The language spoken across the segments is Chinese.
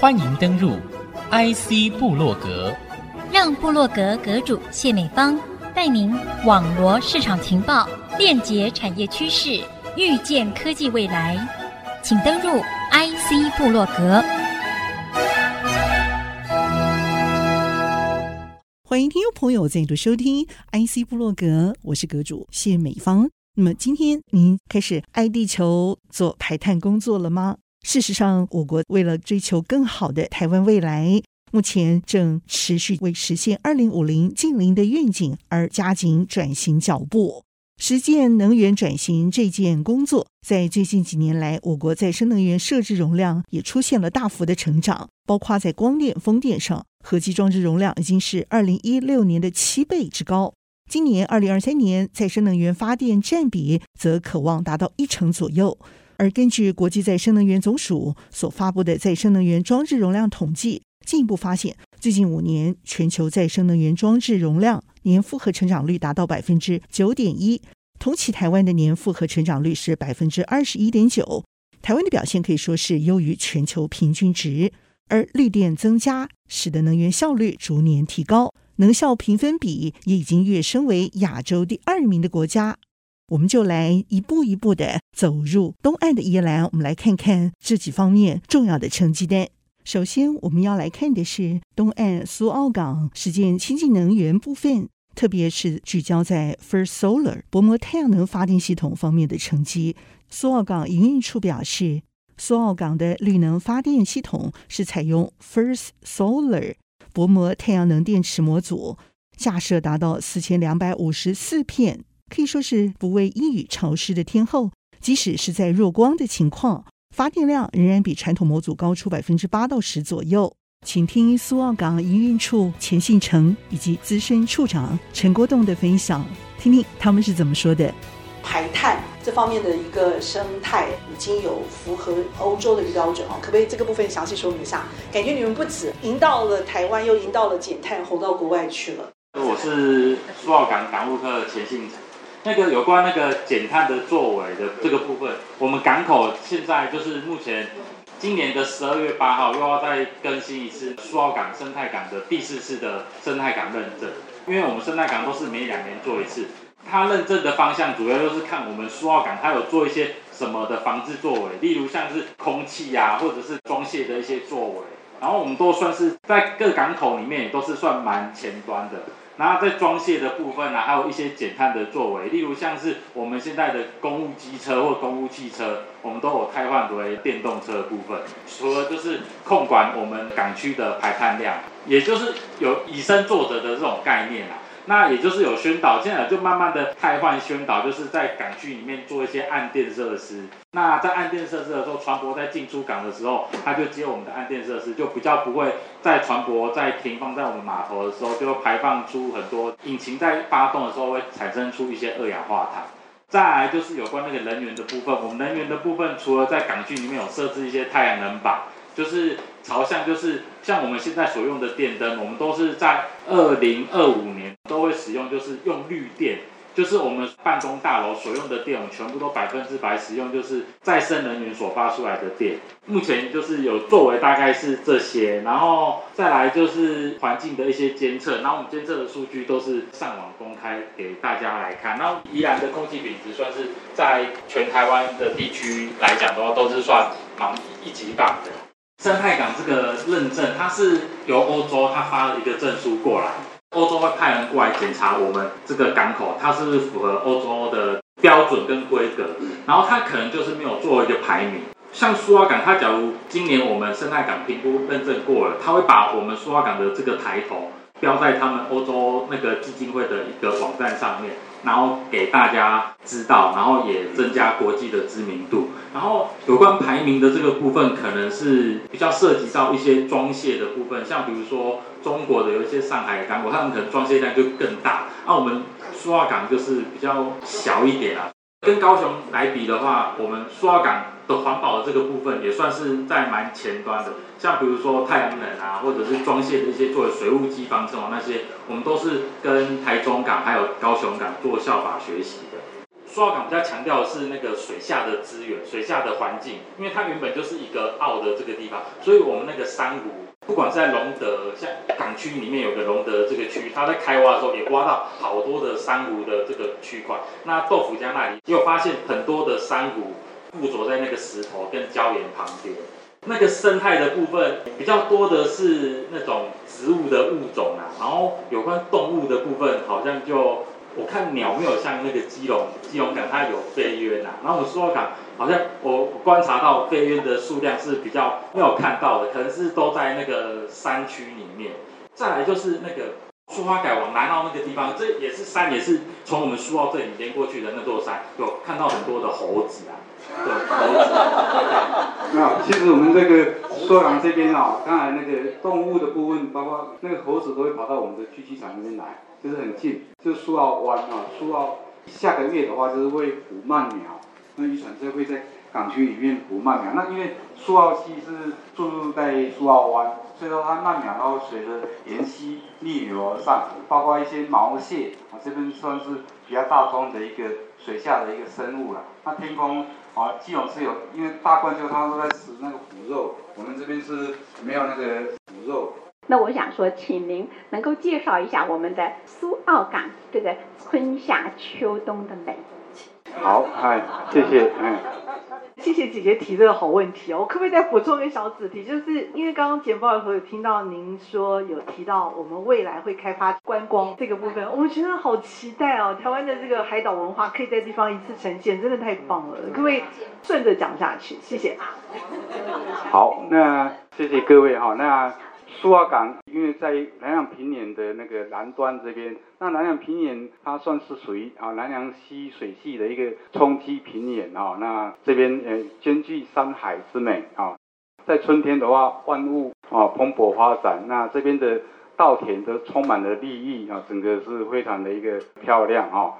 欢迎登入 IC 部落格，让部落格阁主谢美芳带您网罗市场情报，链接产业趋势，预见科技未来。请登入 IC 部落格。欢迎听众朋友再度收听 IC 部落格，我是阁主谢美芳。那么今天您开始爱地球做排碳工作了吗？事实上，我国为了追求更好的台湾未来，目前正持续为实现二零五零净零的愿景而加紧转型脚步。实践能源转型这件工作，在最近几年来，我国再生能源设置容量也出现了大幅的成长，包括在光电、风电上，合计装置容量已经是二零一六年的七倍之高。今年二零二三年，再生能源发电占比则可望达到一成左右。而根据国际再生能源总署所发布的再生能源装置容量统计，进一步发现，最近五年全球再生能源装置容量年复合成长率达到百分之九点一，同期台湾的年复合成长率是百分之二十一点九。台湾的表现可以说是优于全球平均值，而绿电增加使得能源效率逐年提高，能效评分比也已经跃升为亚洲第二名的国家。我们就来一步一步的走入东岸的宜兰，我们来看看这几方面重要的成绩单。首先，我们要来看的是东岸苏澳港实践清净能源部分，特别是聚焦在 First Solar 薄膜太阳能发电系统方面的成绩。苏澳港营运处表示，苏澳港的绿能发电系统是采用 First Solar 薄膜太阳能电池模组，架设达到四千两百五十四片。可以说是不畏阴雨潮湿的天候，即使是在弱光的情况，发电量仍然比传统模组高出百分之八到十左右。请听苏澳港营运处钱信成以及资深处长陈国栋的分享，听听他们是怎么说的。排碳这方面的一个生态已经有符合欧洲的一个标准哦，可不可以这个部分详细说明一下？感觉你们不止赢到了台湾，又赢到了减碳，红到国外去了。我是苏澳港港务科钱信。那个有关那个减碳的作为的这个部分，我们港口现在就是目前今年的十二月八号又要再更新一次苏澳港生态港的第四次的生态港认证，因为我们生态港都是每两年做一次，它认证的方向主要就是看我们苏澳港它有做一些什么的防治作为，例如像是空气呀、啊，或者是装卸的一些作为，然后我们都算是在各港口里面也都是算蛮前端的。然后在装卸的部分呢、啊，还有一些减碳的作为，例如像是我们现在的公务机车或公务汽车，我们都有替换为电动车部分。除了就是控管我们港区的排碳量，也就是有以身作则的这种概念啊。那也就是有宣导，现在就慢慢的汰换宣导，就是在港区里面做一些岸电设施。那在岸电设施的时候，船舶在进出港的时候，它就接我们的岸电设施，就比较不会在船舶在停放在我们码头的时候，就会排放出很多引擎在发动的时候会产生出一些二氧化碳。再来就是有关那个能源的部分，我们能源的部分除了在港区里面有设置一些太阳能板。就是朝向，就是像我们现在所用的电灯，我们都是在二零二五年都会使用，就是用绿电，就是我们办公大楼所用的电，我们全部都百分之百使用，就是再生能源所发出来的电。目前就是有作为大概是这些，然后再来就是环境的一些监测，然后我们监测的数据都是上网公开给大家来看。然后宜兰的空气品质算是在全台湾的地区来讲的话，都是算蛮一级棒的。生态港这个认证，它是由欧洲它发了一个证书过来，欧洲会派人过来检查我们这个港口，它是不是符合欧洲的标准跟规格，然后它可能就是没有做一个排名。像苏澳港，它假如今年我们生态港评估认证过了，它会把我们苏澳港的这个抬头标在他们欧洲那个基金会的一个网站上面。然后给大家知道，然后也增加国际的知名度。然后有关排名的这个部分，可能是比较涉及到一些装卸的部分，像比如说中国的有一些上海港口，他们可能装卸量就更大。那我们苏澳港就是比较小一点啊。跟高雄来比的话，我们苏澳港的环保的这个部分也算是在蛮前端的。像比如说太阳能啊，或者是装卸的一些作为水务机房这种那些，我们都是跟台中港还有高雄港做效法学习的。苏澳港比较强调的是那个水下的资源、水下的环境，因为它原本就是一个澳的这个地方，所以我们那个珊瑚，不管在龙德，像港区里面有个龙德这个区，它在开挖的时候也挖到好多的珊瑚的这个区块。那豆腐江那里也有发现很多的珊瑚附着在那个石头跟礁岩旁边。那个生态的部分比较多的是那种植物的物种啊，然后有关动物的部分好像就。我看鸟没有像那个基隆，基隆港它有飞鸢呐，然后我们苏澳港好像我观察到飞鸢的数量是比较没有看到的，可能是都在那个山区里面。再来就是那个苏花改往南澳那个地方，这也是山，也是从我们苏澳这里连过去的那座山，有看到很多的猴子啊，对，猴子。没有，其实我们这个苏澳港这边啊，刚才那个动物的部分，包括那个猴子都会跑到我们的聚集场那边来。就是很近，就是苏澳湾啊，苏澳下个月的话就是会捕鳗苗，那渔船就会在港区里面捕鳗苗。那因为苏澳溪是注入在苏澳湾，所以说它鳗苗然后随着沿溪逆流而上，包括一些毛蟹啊，这边算是比较大宗的一个水下的一个生物了。那天空啊，基隆是有，因为大冠鷲它都在吃那个腐肉，我们这边是没有那个腐肉。那我想说，请您能够介绍一下我们的苏澳港这个春夏秋冬的美。好，嗨，谢谢，嗯，谢谢姐姐提这个好问题哦。我可不可以再补充一个小子题？就是因为刚刚简报的时候有听到您说有提到我们未来会开发观光这个部分，我们觉得好期待哦。台湾的这个海岛文化可以在地方一次呈现，真的太棒了。可不可以顺着讲下去？谢谢。好，那谢谢各位哈，那。苏澳港，因为在南洋平原的那个南端这边，那南洋平原它算是属于啊南洋溪水系的一个冲积平原啊，那这边呃兼具山海之美啊，在春天的话，万物啊蓬勃发展，那这边的稻田都充满了绿意啊，整个是非常的一个漂亮啊。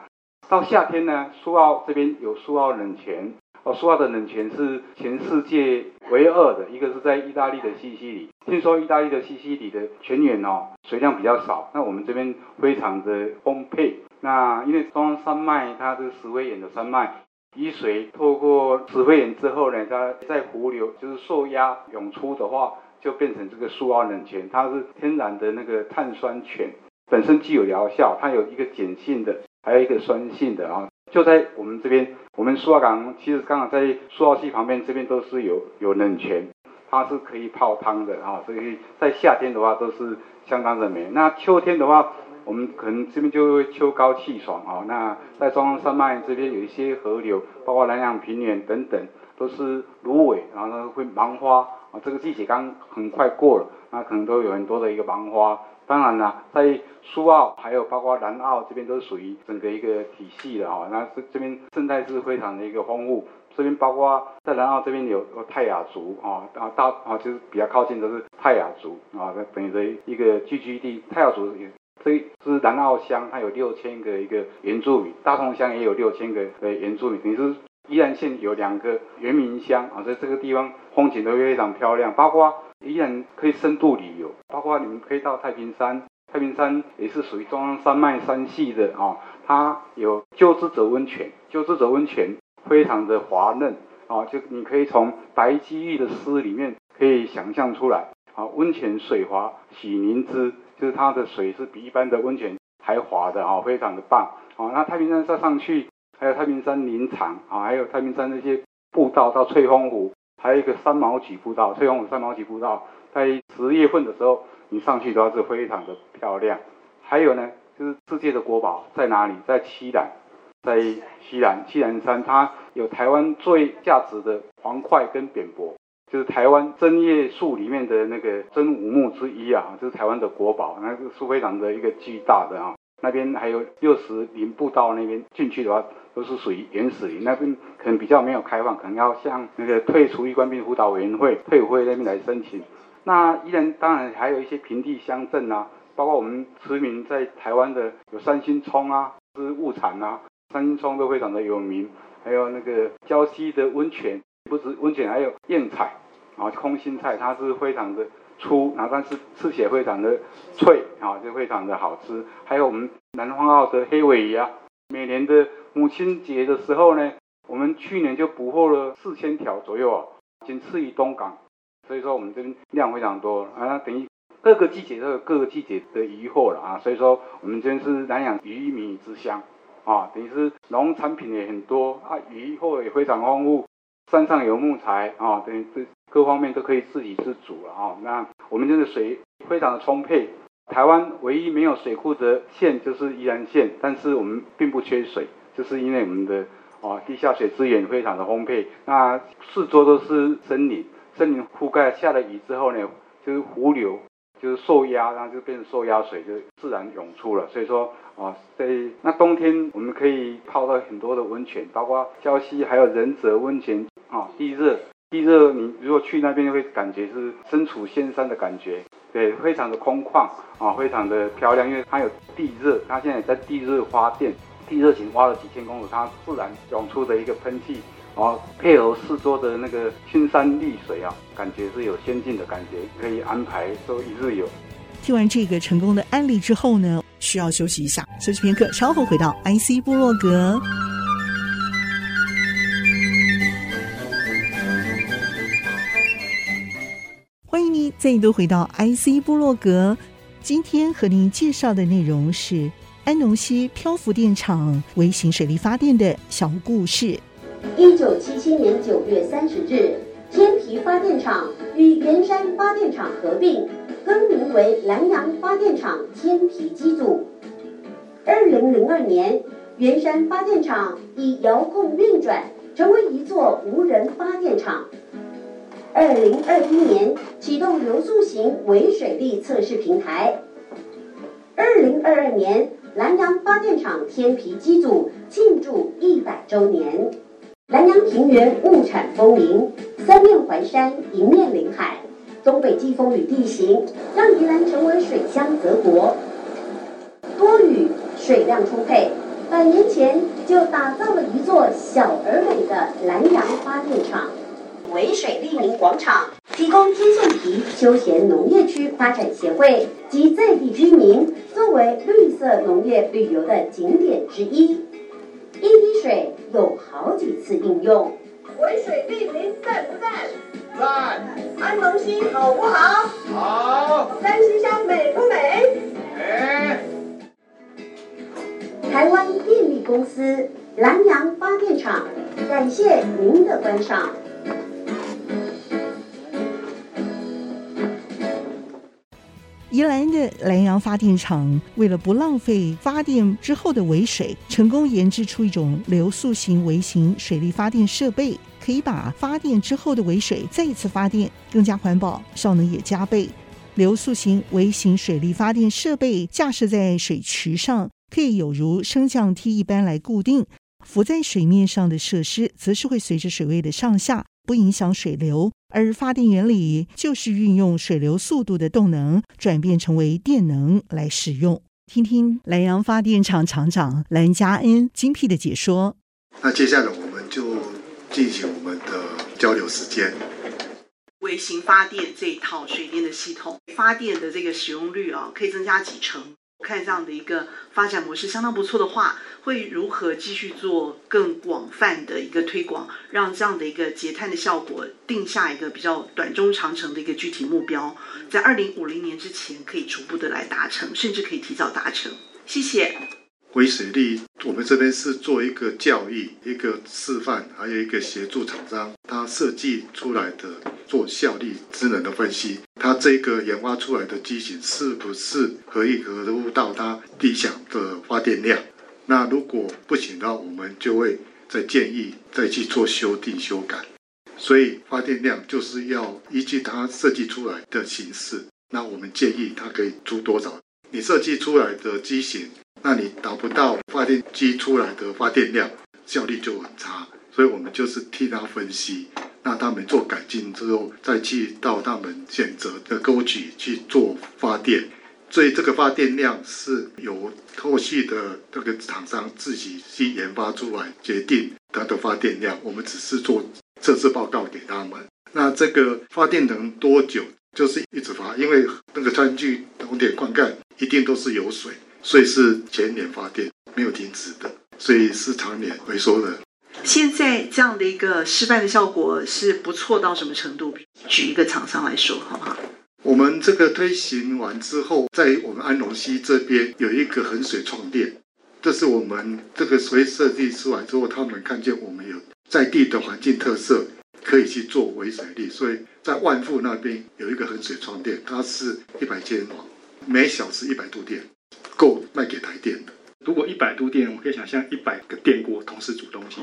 到夏天呢，苏澳这边有苏澳冷泉。哦，苏澳的冷泉是全世界唯二的，一个是在意大利的西西里。听说意大利的西西里的泉源哦，水量比较少，那我们这边非常的丰沛。那因为中央山脉它是石灰岩的山脉，雨水透过石灰岩之后呢，它在湖流就是受压涌出的话，就变成这个苏澳冷泉。它是天然的那个碳酸泉，本身具有疗效，它有一个碱性的，还有一个酸性的啊。就在我们这边，我们苏澳港其实刚好在苏澳溪旁边，这边都是有有冷泉，它是可以泡汤的啊，所以在夏天的话都是相当的美。那秋天的话，我们可能这边就会秋高气爽啊。那在中央山脉这边有一些河流，包括南洋平原等等，都是芦苇，然后呢会芒花啊。这个季节刚很快过了，那可能都有很多的一个芒花。当然了，在苏澳还有包括南澳这边都是属于整个一个体系的哈。那这这边生态是非常的一个丰富。这边包括在南澳这边有有泰雅族啊，啊大啊就是比较靠近的是泰雅族啊，那等于的一个聚居地。泰雅族也这是南澳乡，它有六千个一个原住民，大同乡也有六千个呃原住民，等于是宜兰县有两个原民乡啊，在这个地方风景都非常漂亮，包括。依然可以深度旅游，包括你们可以到太平山，太平山也是属于中央山脉山系的、哦，它有鸠之泽温泉，鸠之泽温泉非常的滑嫩、哦，就你可以从白居易的诗里面可以想象出来啊，温泉水滑洗凝脂，就是它的水是比一般的温泉还滑的、哦，非常的棒、哦。那太平山再上去，还有太平山林场啊，还有太平山那些步道到翠峰湖。还有一个三毛櫸步道，翠峰山毛櫸步道，在十月份的时候，你上去的话是非常的漂亮。还有呢，就是世界的国宝在哪里？在西兰，在西兰西兰山，它有台湾最价值的黄块跟扁柏，就是台湾针叶树里面的那个真武木之一啊，就是台湾的国宝，那个是非常的一个巨大的啊。那边还有六十林步道那边进去的话，都是属于原始林，那边可能比较没有开放，可能要向那个退出役官兵辅导委员会退伍会那边来申请。那依然当然还有一些平地乡镇啊，包括我们知名在台湾的有三星葱啊，是物产啊，三星葱都非常的有名。还有那个礁溪的温泉，不止温泉，还有燕菜啊，空心菜，它是非常的。粗，然后但是吃起来非常的脆啊，就非常的好吃。还有我们南方澳的黑尾鱼啊，每年的母亲节的时候呢，我们去年就捕获了四千条左右啊，仅次于东港。所以说我们这边量非常多啊，等于各个季节都有各个季节的渔获了啊。所以说我们这边是南洋鱼米之乡啊，等于是农产品也很多啊，渔获也非常丰富，山上有木材啊，等于这各方面都可以自给自足了啊。那我们这边的水非常的充沛，台湾唯一没有水库的县就是宜兰县，但是我们并不缺水，就是因为我们的啊地下水资源非常的丰沛，那四周都是森林。森林覆盖，下了雨之后呢，就是湖流，就是受压，然后就变成受压水，就自然涌出了。所以说啊，在那冬天我们可以泡到很多的温泉，包括礁溪还有仁泽温泉啊。地热，地热，你如果去那边会感觉是身处仙山的感觉，对，非常的空旷啊，非常的漂亮，因为它有地热，它现在在地热发电，地热井挖了几千公尺，它自然涌出的一个喷气。然后，配合四周的那个青山绿水啊，感觉是有仙境的感觉，可以安排说一日游。听完这个成功的案例之后呢，需要休息一下，休息片刻，稍后回到 IC 部落格。再度回到 IC 部落格。今天和您介绍的内容是安农溪漂浮电厂微型水力发电的小故事。一九七七年九月三十日，天皮发电厂与员山发电厂合并，更名为南阳发电厂天皮机组。二零零二年，员山发电厂以遥控运转，成为一座无人发电厂。二零二一年，启动流速型微水力测试平台。二零二二年，南阳发电厂天皮机组庆祝一百周年。南阳平原物产丰盈，三面环山，一面临海，东北季风与地形让宜兰成为水乡泽国。多雨，水量充沛，百年前就打造了一座小而美的南阳发电厂。微水利民广场提供天线皮休闲农业区发展协会及在地居民作为绿色农业旅游的景点之一。一滴水有好几次应用，为水利民赞不赞？赞。安农溪好不好？好。三星乡美不美？美。台湾电力公司南阳发电厂，感谢您的观赏。宜兰的兰阳发电厂为了不浪费发电之后的尾水，成功研制出一种流速型微型水力发电设备，可以把发电之后的尾水再一次发电，更加环保，效能也加倍。流速型微型水力发电设备架设在水池上，可以有如升降梯一般来固定；浮在水面上的设施，则是会随着水位的上下，不影响水流。而发电原理就是运用水流速度的动能转变成为电能来使用。听听莱阳发电厂厂长蓝家恩精辟的解说。那接下来我们就进行我们的交流时间。微型发电这一套水电的系统，发电的这个使用率啊，可以增加几成。看这样的一个发展模式相当不错的话，会如何继续做更广泛的一个推广，让这样的一个节碳的效果定下一个比较短中长程的一个具体目标，在二零五零年之前可以逐步的来达成，甚至可以提早达成。谢谢。微水利，我们这边是做一个教育、一个示范，还有一个协助厂商，他设计出来的做效率、智能的分析，它这个研发出来的机型是不是可以合乎到它理想的发电量？那如果不行的话，我们就会再建议再去做修订、修改。所以发电量就是要依据它设计出来的形式，那我们建议它可以出多少？你设计出来的机型。那你达不到发电机出来的发电量，效率就很差。所以我们就是替它分析，那他们做改进之后，再去到他们选择的沟渠去做发电。所以这个发电量是由后续的这个厂商自己去研发出来，决定它的发电量。我们只是做测试报告给他们。那这个发电能多久？就是一直发，因为那个餐具红点灌溉一定都是有水。所以是全年发电，没有停止的。所以是常年回收的。现在这样的一个示范的效果是不错到什么程度？举一个厂商来说，好不好？我们这个推行完之后，在我们安龙溪这边有一个衡水创店，这是我们这个所谓设计出来之后，他们看见我们有在地的环境特色，可以去做微水利，所以在万富那边有一个衡水创店，它是一百千瓦，每小时一百度电，够卖给台电的。如果一百度电，我可以想象一百个电锅同时煮东西。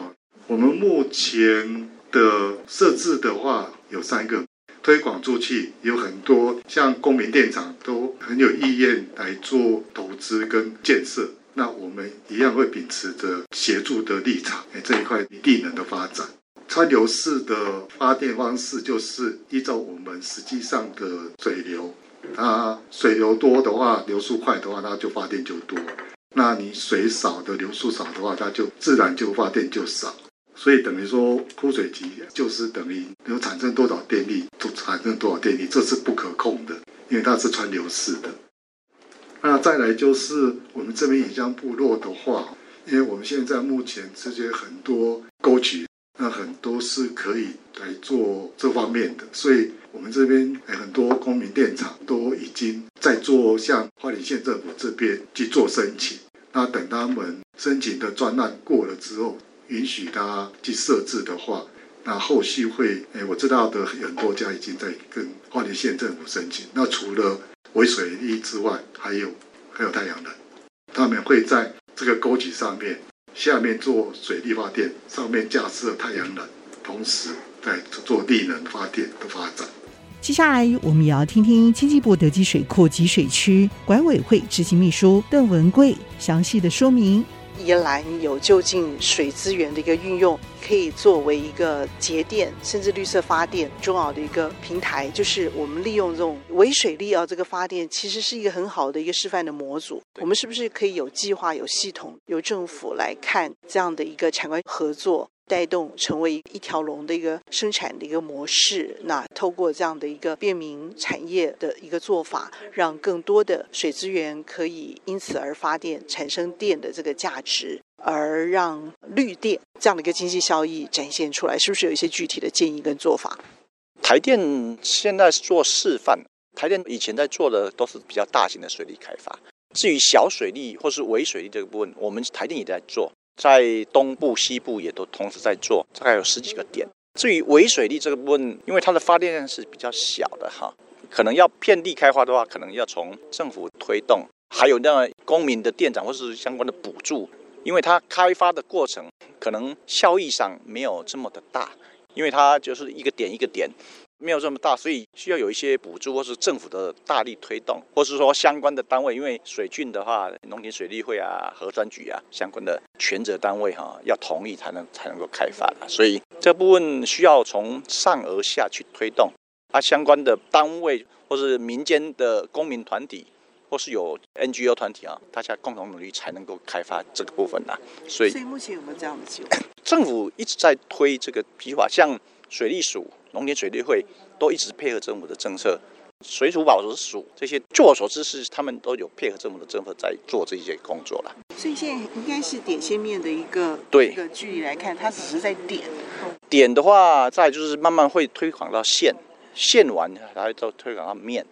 我们目前的设置的话有三个，推广出去有很多，像公民电厂都很有意愿来做投资跟建设。那我们一样会秉持着协助的立场，哎，这一块地能的发展，川流式的发电方式就是依照我们实际上的水流，它水流多的话，流速快的话，那就发电就多；那你水少的流速少的话，它就自然就发电就少。所以等于说，枯水期就是等于有产生多少电力就产生多少电力，这是不可控的，因为它是川流式的。那再来就是我们这边影像部落的话，因为我们现在目前这些很多沟渠，那很多是可以来做这方面的，所以我们这边很多公民电厂都已经在做，向花莲县政府这边去做申请。那等他们申请的专案过了之后。允许他去设置的话，那后续会，哎，我知道的很多家已经在跟花莲县政府申请。那除了微水利之外，还有还有太阳能，他们会在这个沟渠上面下面做水力发电，上面架设太阳能，同时在做地能发电的发展。接下来，我们也要听听经济部德基水库集水区管委会执行秘书邓文贵详细的说明。宜兰有就近水资源的一个运用，可以作为一个节电甚至绿色发电重要的一个平台。就是我们利用这种微水利啊，这个发电其实是一个很好的一个示范的模组。我们是不是可以有计划、有系统、由政府来看这样的一个产官合作？带动成为一条龙的一个生产的一个模式，那透过这样的一个便民产业的一个做法，让更多的水资源可以因此而发电，产生电的这个价值，而让绿电这样的一个经济效益展现出来，是不是有一些具体的建议跟做法？台电现在是做示范，台电以前在做的都是比较大型的水利开发，至于小水利或是微水利这个部分，我们台电也在做。在东部、西部也都同时在做，大概有十几个点。至于微水利这个部分，因为它的发电量是比较小的哈，可能要遍地开花的话，可能要从政府推动，还有那公民的电厂或是相关的补助，因为它开发的过程可能效益上没有这么的大，因为它就是一个点一个点。没有这么大，所以需要有一些补助，或是政府的大力推动，或是说相关的单位，因为水郡的话，农林水利会啊、核专局啊，相关的权责单位哈、啊，要同意才能才能够开发的。所以这部分需要从上而下去推动，啊，相关的单位或是民间的公民团体，或是有 NGO 团体啊，大家共同努力才能够开发这个部分的。所以，所以目前有没有这样的计划？政府一直在推这个计划，像水利署。农田水利会都一直配合政府的政策，水土保持署这些，据我所知是他们都有配合政府的政策在做这些工作了。所以现在应该是点线面的一个对一个距离来看，它只是在点。点的话，再就是慢慢会推广到线，线完然后再推广到面，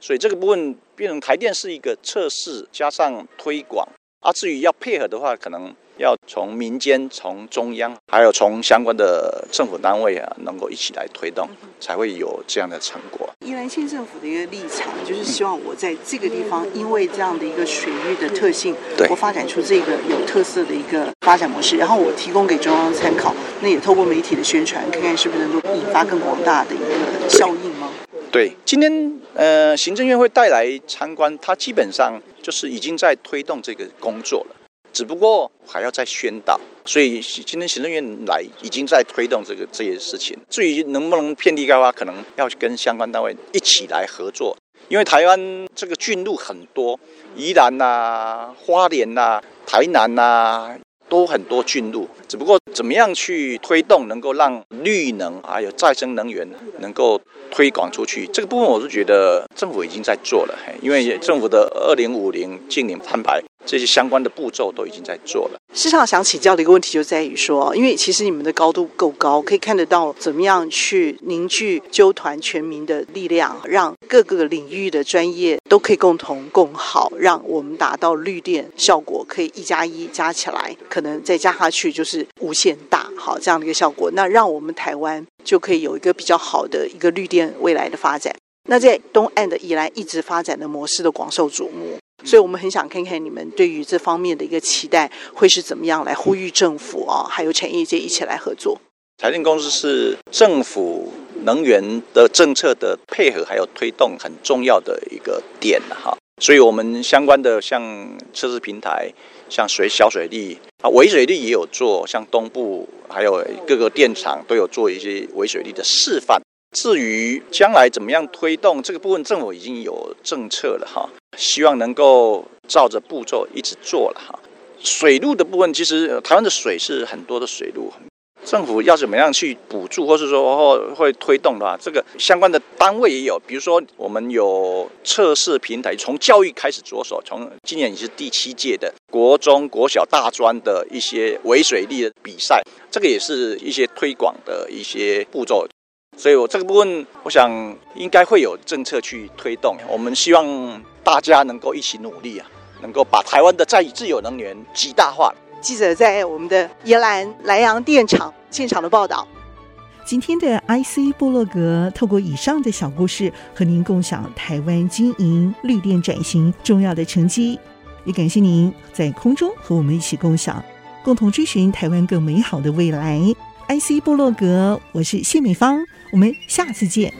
所以这个部分变成台电是一个测试加上推广，啊，至于要配合的话，可能。要从民间、从中央，还有从相关的政府单位啊，能够一起来推动，才会有这样的成果。宜兰县政府的一个立场，就是希望我在这个地方，因为这样的一个水域的特性，我发展出这个有特色的一个发展模式，然后我提供给中央参考。那也透过媒体的宣传，看看是不是能够引发更广大的一个效应吗？对，今天呃，行政院会带来参观，它基本上就是已经在推动这个工作了。只不过还要再宣导，所以今天行政院来已经在推动这个这些事情。至于能不能遍地开花，可能要跟相关单位一起来合作。因为台湾这个郡路很多，宜兰呐、花莲呐、台南呐、都很多菌路，只不过怎么样去推动，能够让绿能还有再生能源能够推广出去，这个部分我是觉得政府已经在做了，因为政府的二零五零净零碳排这些相关的步骤都已经在做了。市场，想请教的一个问题就在于说，因为其实你们的高度够高，可以看得到怎么样去凝聚揪团全民的力量，让各个领域的专业都可以共同共好，让我们达到绿电效果可以一加一加起来，可能再加下去就是无限大，好这样的一个效果。那让我们台湾就可以有一个比较好的一个绿电未来的发展。那在东岸的以来一直发展的模式的广受瞩目，所以我们很想看看你们对于这方面的一个期待会是怎么样来呼吁政府啊，还有产业界一起来合作。台电公司是政府能源的政策的配合还有推动很重要的一个点哈，所以我们相关的像测试平台，像水小水利啊，微水利也有做，像东部还有各个电厂都有做一些微水利的示范。至于将来怎么样推动这个部分，政府已经有政策了哈，希望能够照着步骤一直做了哈。水路的部分，其实台湾的水是很多的水路，政府要怎么样去补助，或是说会推动的话，这个相关的单位也有，比如说我们有测试平台，从教育开始着手，从今年已是第七届的国中、国小、大专的一些微水力的比赛，这个也是一些推广的一些步骤。所以，我这个部分，我想应该会有政策去推动。我们希望大家能够一起努力啊，能够把台湾的在自由能源极大化。记者在我们的宜兰莱阳电厂现场的报道。今天的 IC 部落格透过以上的小故事，和您共享台湾经营绿电转型重要的成绩。也感谢您在空中和我们一起共享，共同追寻台湾更美好的未来。IC 部落格，我是谢美芳，我们下次见。